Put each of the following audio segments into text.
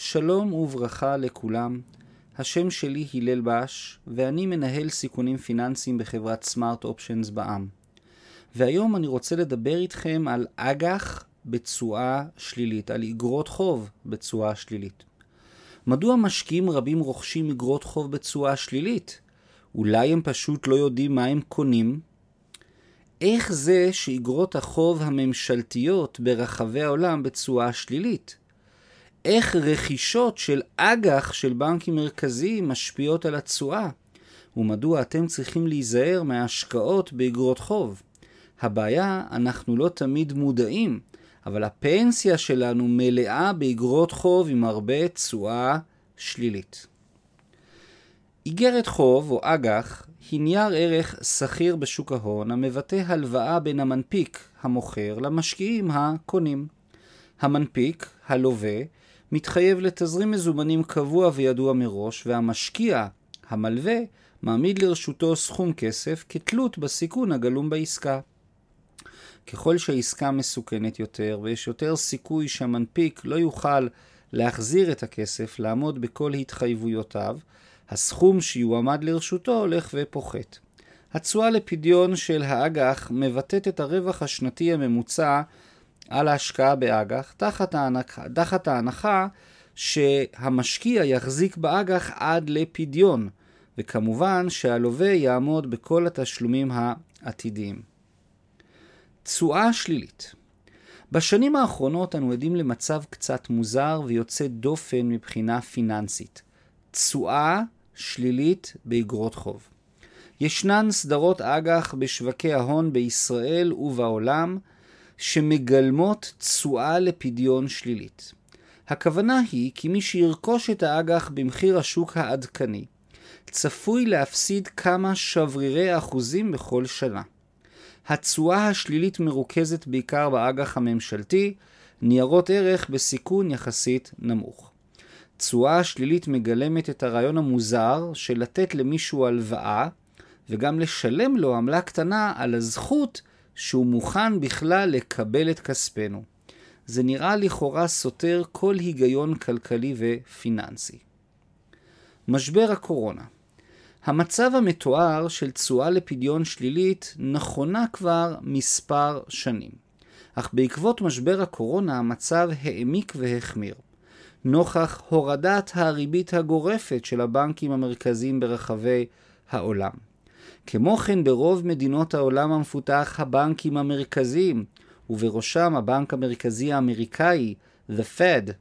שלום וברכה לכולם. השם שלי הלל בש, ואני מנהל סיכונים פיננסיים בחברת סמארט אופשנס בע"מ. והיום אני רוצה לדבר איתכם על אג"ח בתשואה שלילית, על אגרות חוב בתשואה שלילית. מדוע משקיעים רבים רוכשים אגרות חוב בתשואה שלילית? אולי הם פשוט לא יודעים מה הם קונים? איך זה שאגרות החוב הממשלתיות ברחבי העולם בתשואה שלילית? איך רכישות של אג"ח של בנקים מרכזיים משפיעות על התשואה? ומדוע אתם צריכים להיזהר מהשקעות באגרות חוב? הבעיה, אנחנו לא תמיד מודעים, אבל הפנסיה שלנו מלאה באגרות חוב עם הרבה תשואה שלילית. איגרת חוב או אג"ח היא נייר ערך שכיר בשוק ההון המבטא הלוואה בין המנפיק, המוכר, למשקיעים הקונים. המנפיק, הלווה, מתחייב לתזרים מזומנים קבוע וידוע מראש, והמשקיע, המלווה, מעמיד לרשותו סכום כסף כתלות בסיכון הגלום בעסקה. ככל שהעסקה מסוכנת יותר ויש יותר סיכוי שהמנפיק לא יוכל להחזיר את הכסף, לעמוד בכל התחייבויותיו, הסכום שיועמד לרשותו הולך ופוחת. התשואה לפדיון של האג"ח מבטאת את הרווח השנתי הממוצע על ההשקעה באג"ח, תחת, ההנח, תחת ההנחה שהמשקיע יחזיק באג"ח עד לפדיון, וכמובן שהלווה יעמוד בכל התשלומים העתידיים. תשואה שלילית בשנים האחרונות אנו עדים למצב קצת מוזר ויוצא דופן מבחינה פיננסית. תשואה שלילית באגרות חוב. ישנן סדרות אג"ח בשווקי ההון בישראל ובעולם שמגלמות תשואה לפדיון שלילית. הכוונה היא כי מי שירכוש את האג"ח במחיר השוק העדכני צפוי להפסיד כמה שברירי אחוזים בכל שנה. התשואה השלילית מרוכזת בעיקר באג"ח הממשלתי, ניירות ערך בסיכון יחסית נמוך. תשואה שלילית מגלמת את הרעיון המוזר של לתת למישהו הלוואה וגם לשלם לו עמלה קטנה על הזכות שהוא מוכן בכלל לקבל את כספנו. זה נראה לכאורה סותר כל היגיון כלכלי ופיננסי. משבר הקורונה המצב המתואר של תשואה לפדיון שלילית נכונה כבר מספר שנים, אך בעקבות משבר הקורונה המצב העמיק והחמיר. נוכח הורדת הריבית הגורפת של הבנקים המרכזיים ברחבי העולם. כמו כן ברוב מדינות העולם המפותח הבנקים המרכזיים, ובראשם הבנק המרכזי האמריקאי, The Fed,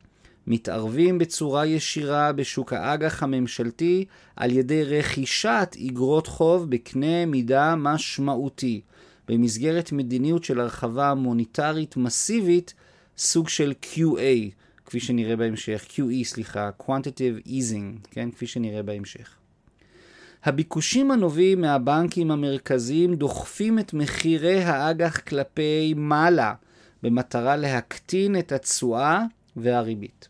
מתערבים בצורה ישירה בשוק האג"ח הממשלתי על ידי רכישת אגרות חוב בקנה מידה משמעותי, במסגרת מדיניות של הרחבה מוניטרית מסיבית, סוג של QA, כפי שנראה בהמשך, QE סליחה, Quantitative Easing, כן, כפי שנראה בהמשך. הביקושים הנובעים מהבנקים המרכזיים דוחפים את מחירי האג"ח כלפי מעלה, במטרה להקטין את התשואה והריבית.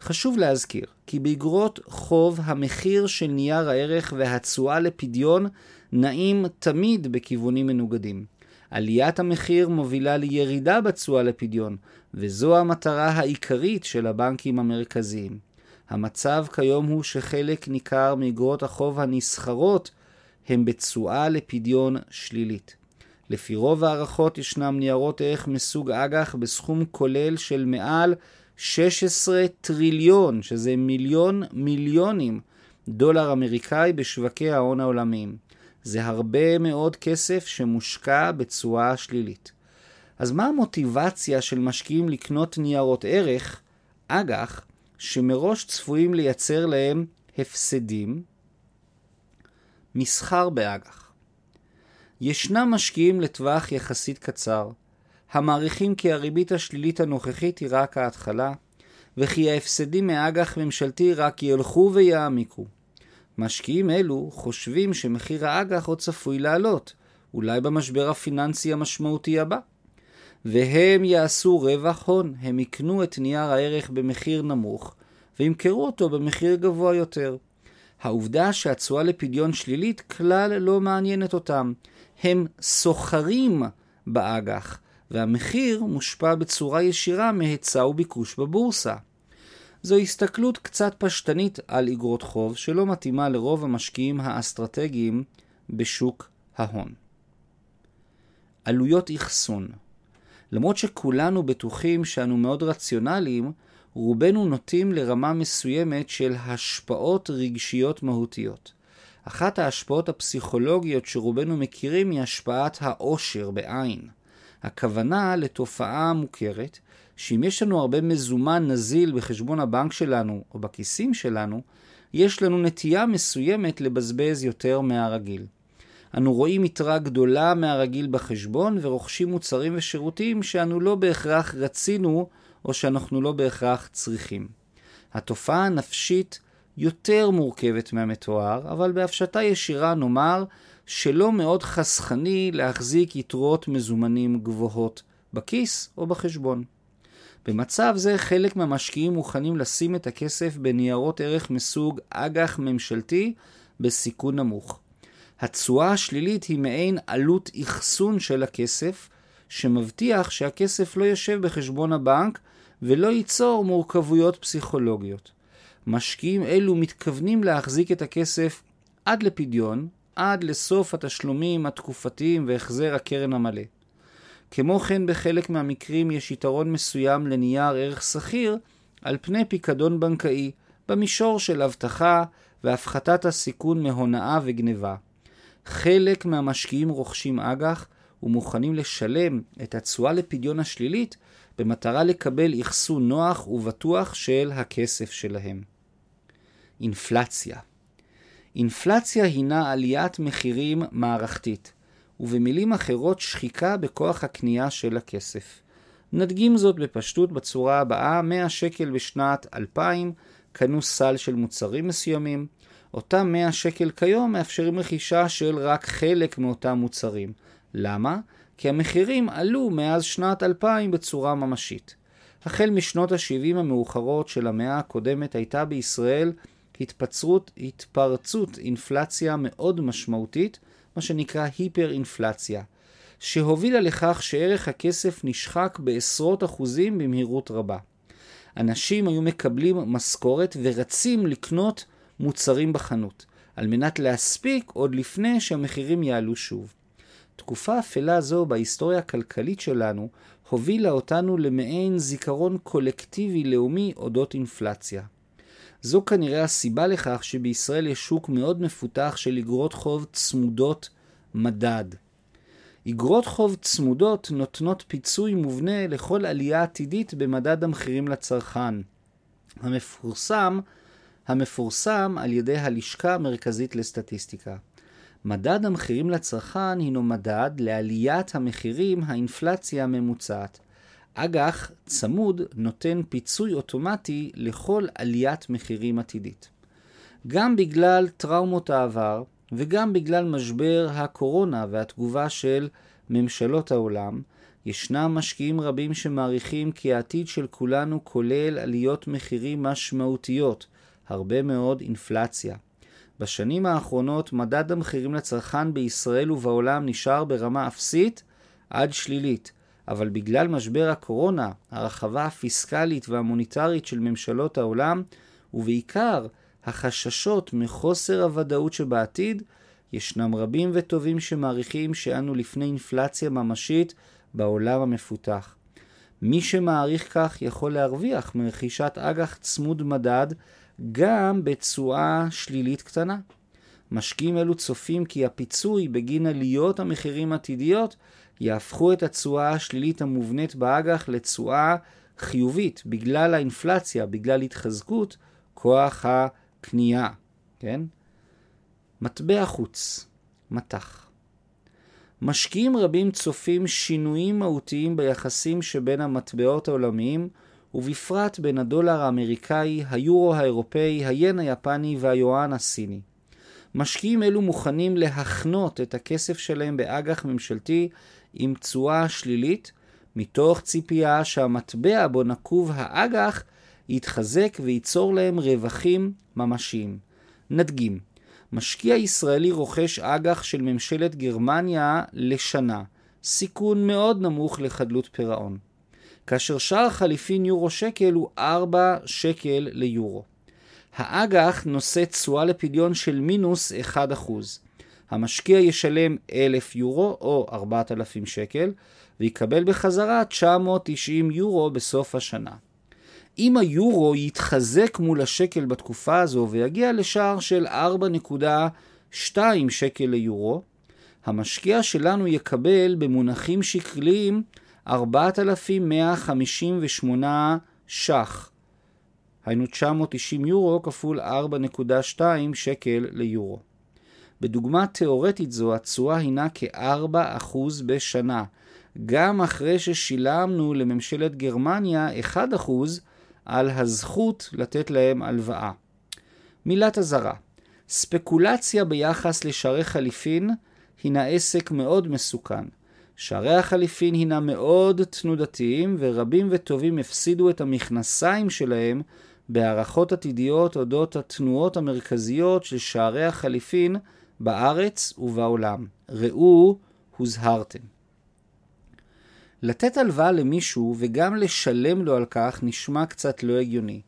חשוב להזכיר כי באגרות חוב המחיר של נייר הערך והתשואה לפדיון נעים תמיד בכיוונים מנוגדים. עליית המחיר מובילה לירידה בתשואה לפדיון, וזו המטרה העיקרית של הבנקים המרכזיים. המצב כיום הוא שחלק ניכר מאגרות החוב הנסחרות הם בתשואה לפדיון שלילית. לפי רוב הערכות ישנם ניירות ערך מסוג אג"ח בסכום כולל של מעל 16 טריליון, שזה מיליון מיליונים דולר אמריקאי בשווקי ההון העולמיים. זה הרבה מאוד כסף שמושקע בתשואה שלילית. אז מה המוטיבציה של משקיעים לקנות ניירות ערך, אג"ח, שמראש צפויים לייצר להם הפסדים? מסחר באג"ח. ישנם משקיעים לטווח יחסית קצר, המעריכים כי הריבית השלילית הנוכחית היא רק ההתחלה, וכי ההפסדים מאג"ח ממשלתי רק ילכו ויעמיקו. משקיעים אלו חושבים שמחיר האג"ח עוד צפוי לעלות, אולי במשבר הפיננסי המשמעותי הבא. והם יעשו רווח הון, הם יקנו את נייר הערך במחיר נמוך, וימכרו אותו במחיר גבוה יותר. העובדה שהתשואה לפדיון שלילית כלל לא מעניינת אותם. הם סוחרים באג"ח, והמחיר מושפע בצורה ישירה מהיצע וביקוש בבורסה. זו הסתכלות קצת פשטנית על אגרות חוב שלא מתאימה לרוב המשקיעים האסטרטגיים בשוק ההון. עלויות אחסון למרות שכולנו בטוחים שאנו מאוד רציונליים, רובנו נוטים לרמה מסוימת של השפעות רגשיות מהותיות. אחת ההשפעות הפסיכולוגיות שרובנו מכירים היא השפעת העושר בעין. הכוונה לתופעה מוכרת, שאם יש לנו הרבה מזומן נזיל בחשבון הבנק שלנו או בכיסים שלנו, יש לנו נטייה מסוימת לבזבז יותר מהרגיל. אנו רואים יתרה גדולה מהרגיל בחשבון ורוכשים מוצרים ושירותים שאנו לא בהכרח רצינו או שאנחנו לא בהכרח צריכים. התופעה הנפשית יותר מורכבת מהמתואר, אבל בהפשטה ישירה נאמר שלא מאוד חסכני להחזיק יתרות מזומנים גבוהות בכיס או בחשבון. במצב זה חלק מהמשקיעים מוכנים לשים את הכסף בניירות ערך מסוג אג"ח ממשלתי בסיכון נמוך. התשואה השלילית היא מעין עלות אחסון של הכסף, שמבטיח שהכסף לא יושב בחשבון הבנק ולא ייצור מורכבויות פסיכולוגיות. משקיעים אלו מתכוונים להחזיק את הכסף עד לפדיון, עד לסוף התשלומים התקופתיים והחזר הקרן המלא. כמו כן, בחלק מהמקרים יש יתרון מסוים לנייר ערך שכיר על פני פיקדון בנקאי, במישור של אבטחה והפחתת הסיכון מהונאה וגניבה. חלק מהמשקיעים רוכשים אג"ח ומוכנים לשלם את התשואה לפדיון השלילית במטרה לקבל אחסון נוח ובטוח של הכסף שלהם. אינפלציה אינפלציה הינה עליית מחירים מערכתית, ובמילים אחרות שחיקה בכוח הקנייה של הכסף. נדגים זאת בפשטות בצורה הבאה, 100 שקל בשנת 2000 קנו סל של מוצרים מסוימים, אותם 100 שקל כיום מאפשרים רכישה של רק חלק מאותם מוצרים. למה? כי המחירים עלו מאז שנת 2000 בצורה ממשית. החל משנות ה-70 המאוחרות של המאה הקודמת הייתה בישראל התפצרות, התפרצות אינפלציה מאוד משמעותית, מה שנקרא היפר-אינפלציה, שהובילה לכך שערך הכסף נשחק בעשרות אחוזים במהירות רבה. אנשים היו מקבלים משכורת ורצים לקנות מוצרים בחנות, על מנת להספיק עוד לפני שהמחירים יעלו שוב. תקופה אפלה זו בהיסטוריה הכלכלית שלנו הובילה אותנו למעין זיכרון קולקטיבי לאומי אודות אינפלציה. זו כנראה הסיבה לכך שבישראל יש שוק מאוד מפותח של אגרות חוב צמודות מדד. אגרות חוב צמודות נותנות פיצוי מובנה לכל עלייה עתידית במדד המחירים לצרכן. המפורסם המפורסם על ידי הלשכה המרכזית לסטטיסטיקה. מדד המחירים לצרכן הינו מדד לעליית המחירים האינפלציה הממוצעת. אג"ח צמוד נותן פיצוי אוטומטי לכל עליית מחירים עתידית. גם בגלל טראומות העבר וגם בגלל משבר הקורונה והתגובה של ממשלות העולם, ישנם משקיעים רבים שמעריכים כי העתיד של כולנו כולל עליות מחירים משמעותיות, הרבה מאוד אינפלציה. בשנים האחרונות מדד המחירים לצרכן בישראל ובעולם נשאר ברמה אפסית עד שלילית, אבל בגלל משבר הקורונה, הרחבה הפיסקלית והמוניטרית של ממשלות העולם, ובעיקר החששות מחוסר הוודאות שבעתיד, ישנם רבים וטובים שמעריכים שאנו לפני אינפלציה ממשית בעולם המפותח. מי שמעריך כך יכול להרוויח מרכישת אג"ח צמוד מדד גם בתשואה שלילית קטנה. משקיעים אלו צופים כי הפיצוי בגין עליות המחירים העתידיות יהפכו את התשואה השלילית המובנית באג"ח לתשואה חיובית בגלל האינפלציה, בגלל התחזקות כוח הקנייה, כן? מטבע חוץ, מטח. משקיעים רבים צופים שינויים מהותיים ביחסים שבין המטבעות העולמיים ובפרט בין הדולר האמריקאי, היורו האירופאי, היין היפני והיואן הסיני. משקיעים אלו מוכנים להחנות את הכסף שלהם באג"ח ממשלתי עם תשואה שלילית, מתוך ציפייה שהמטבע בו נקוב האג"ח יתחזק וייצור להם רווחים ממשיים. נדגים, משקיע ישראלי רוכש אג"ח של ממשלת גרמניה לשנה, סיכון מאוד נמוך לחדלות פירעון. כאשר שער חליפין יורו שקל הוא 4 שקל ליורו. האג"ח נושא תשואה לפדיון של מינוס 1%. המשקיע ישלם 1,000 יורו או 4,000 שקל, ויקבל בחזרה 990 יורו בסוף השנה. אם היורו יתחזק מול השקל בתקופה הזו ויגיע לשער של 4.2 שקל ליורו, המשקיע שלנו יקבל במונחים שקליים 4,158 ש"ח. היינו 990 יורו כפול 4.2 שקל ליורו. בדוגמה תאורטית זו התשואה הינה כ-4% בשנה, גם אחרי ששילמנו לממשלת גרמניה 1% על הזכות לתת להם הלוואה. מילת אזהרה ספקולציה ביחס לשערי חליפין הינה עסק מאוד מסוכן. שערי החליפין הינה מאוד תנודתיים, ורבים וטובים הפסידו את המכנסיים שלהם בהערכות עתידיות אודות התנועות המרכזיות של שערי החליפין בארץ ובעולם. ראו, הוזהרתם. לתת הלוואה למישהו וגם לשלם לו על כך נשמע קצת לא הגיוני.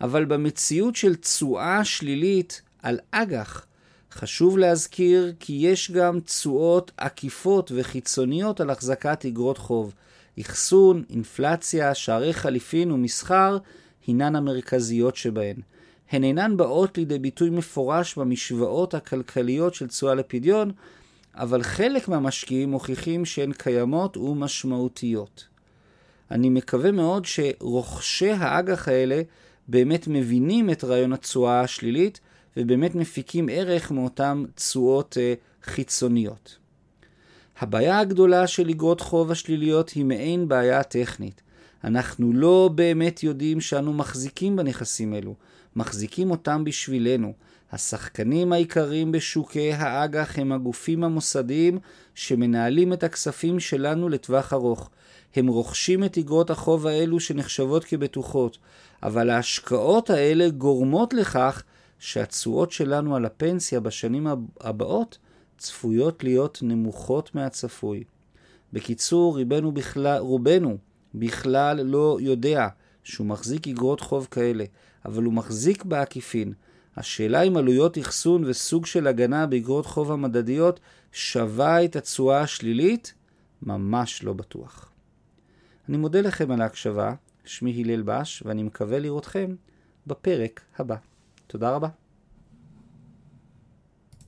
אבל במציאות של תשואה שלילית על אג"ח, חשוב להזכיר כי יש גם תשואות עקיפות וחיצוניות על החזקת אגרות חוב. אחסון, אינפלציה, שערי חליפין ומסחר הינן המרכזיות שבהן. הן אינן באות לידי ביטוי מפורש במשוואות הכלכליות של תשואה לפדיון, אבל חלק מהמשקיעים מוכיחים שהן קיימות ומשמעותיות. אני מקווה מאוד שרוכשי האג"ח האלה באמת מבינים את רעיון התשואה השלילית ובאמת מפיקים ערך מאותן תשואות uh, חיצוניות. הבעיה הגדולה של אגרות חוב השליליות היא מעין בעיה טכנית. אנחנו לא באמת יודעים שאנו מחזיקים בנכסים אלו, מחזיקים אותם בשבילנו. השחקנים העיקריים בשוקי האג"ח הם הגופים המוסדיים שמנהלים את הכספים שלנו לטווח ארוך. הם רוכשים את אגרות החוב האלו שנחשבות כבטוחות, אבל ההשקעות האלה גורמות לכך שהתשואות שלנו על הפנסיה בשנים הבאות צפויות להיות נמוכות מהצפוי. בקיצור, רובנו בכלל, רובנו בכלל לא יודע שהוא מחזיק אגרות חוב כאלה, אבל הוא מחזיק בעקיפין. השאלה אם עלויות אחסון וסוג של הגנה באגרות חוב המדדיות שווה את התשואה השלילית? ממש לא בטוח. אני מודה לכם על ההקשבה, שמי הלל בש, ואני מקווה לראותכם בפרק הבא. תודה רבה.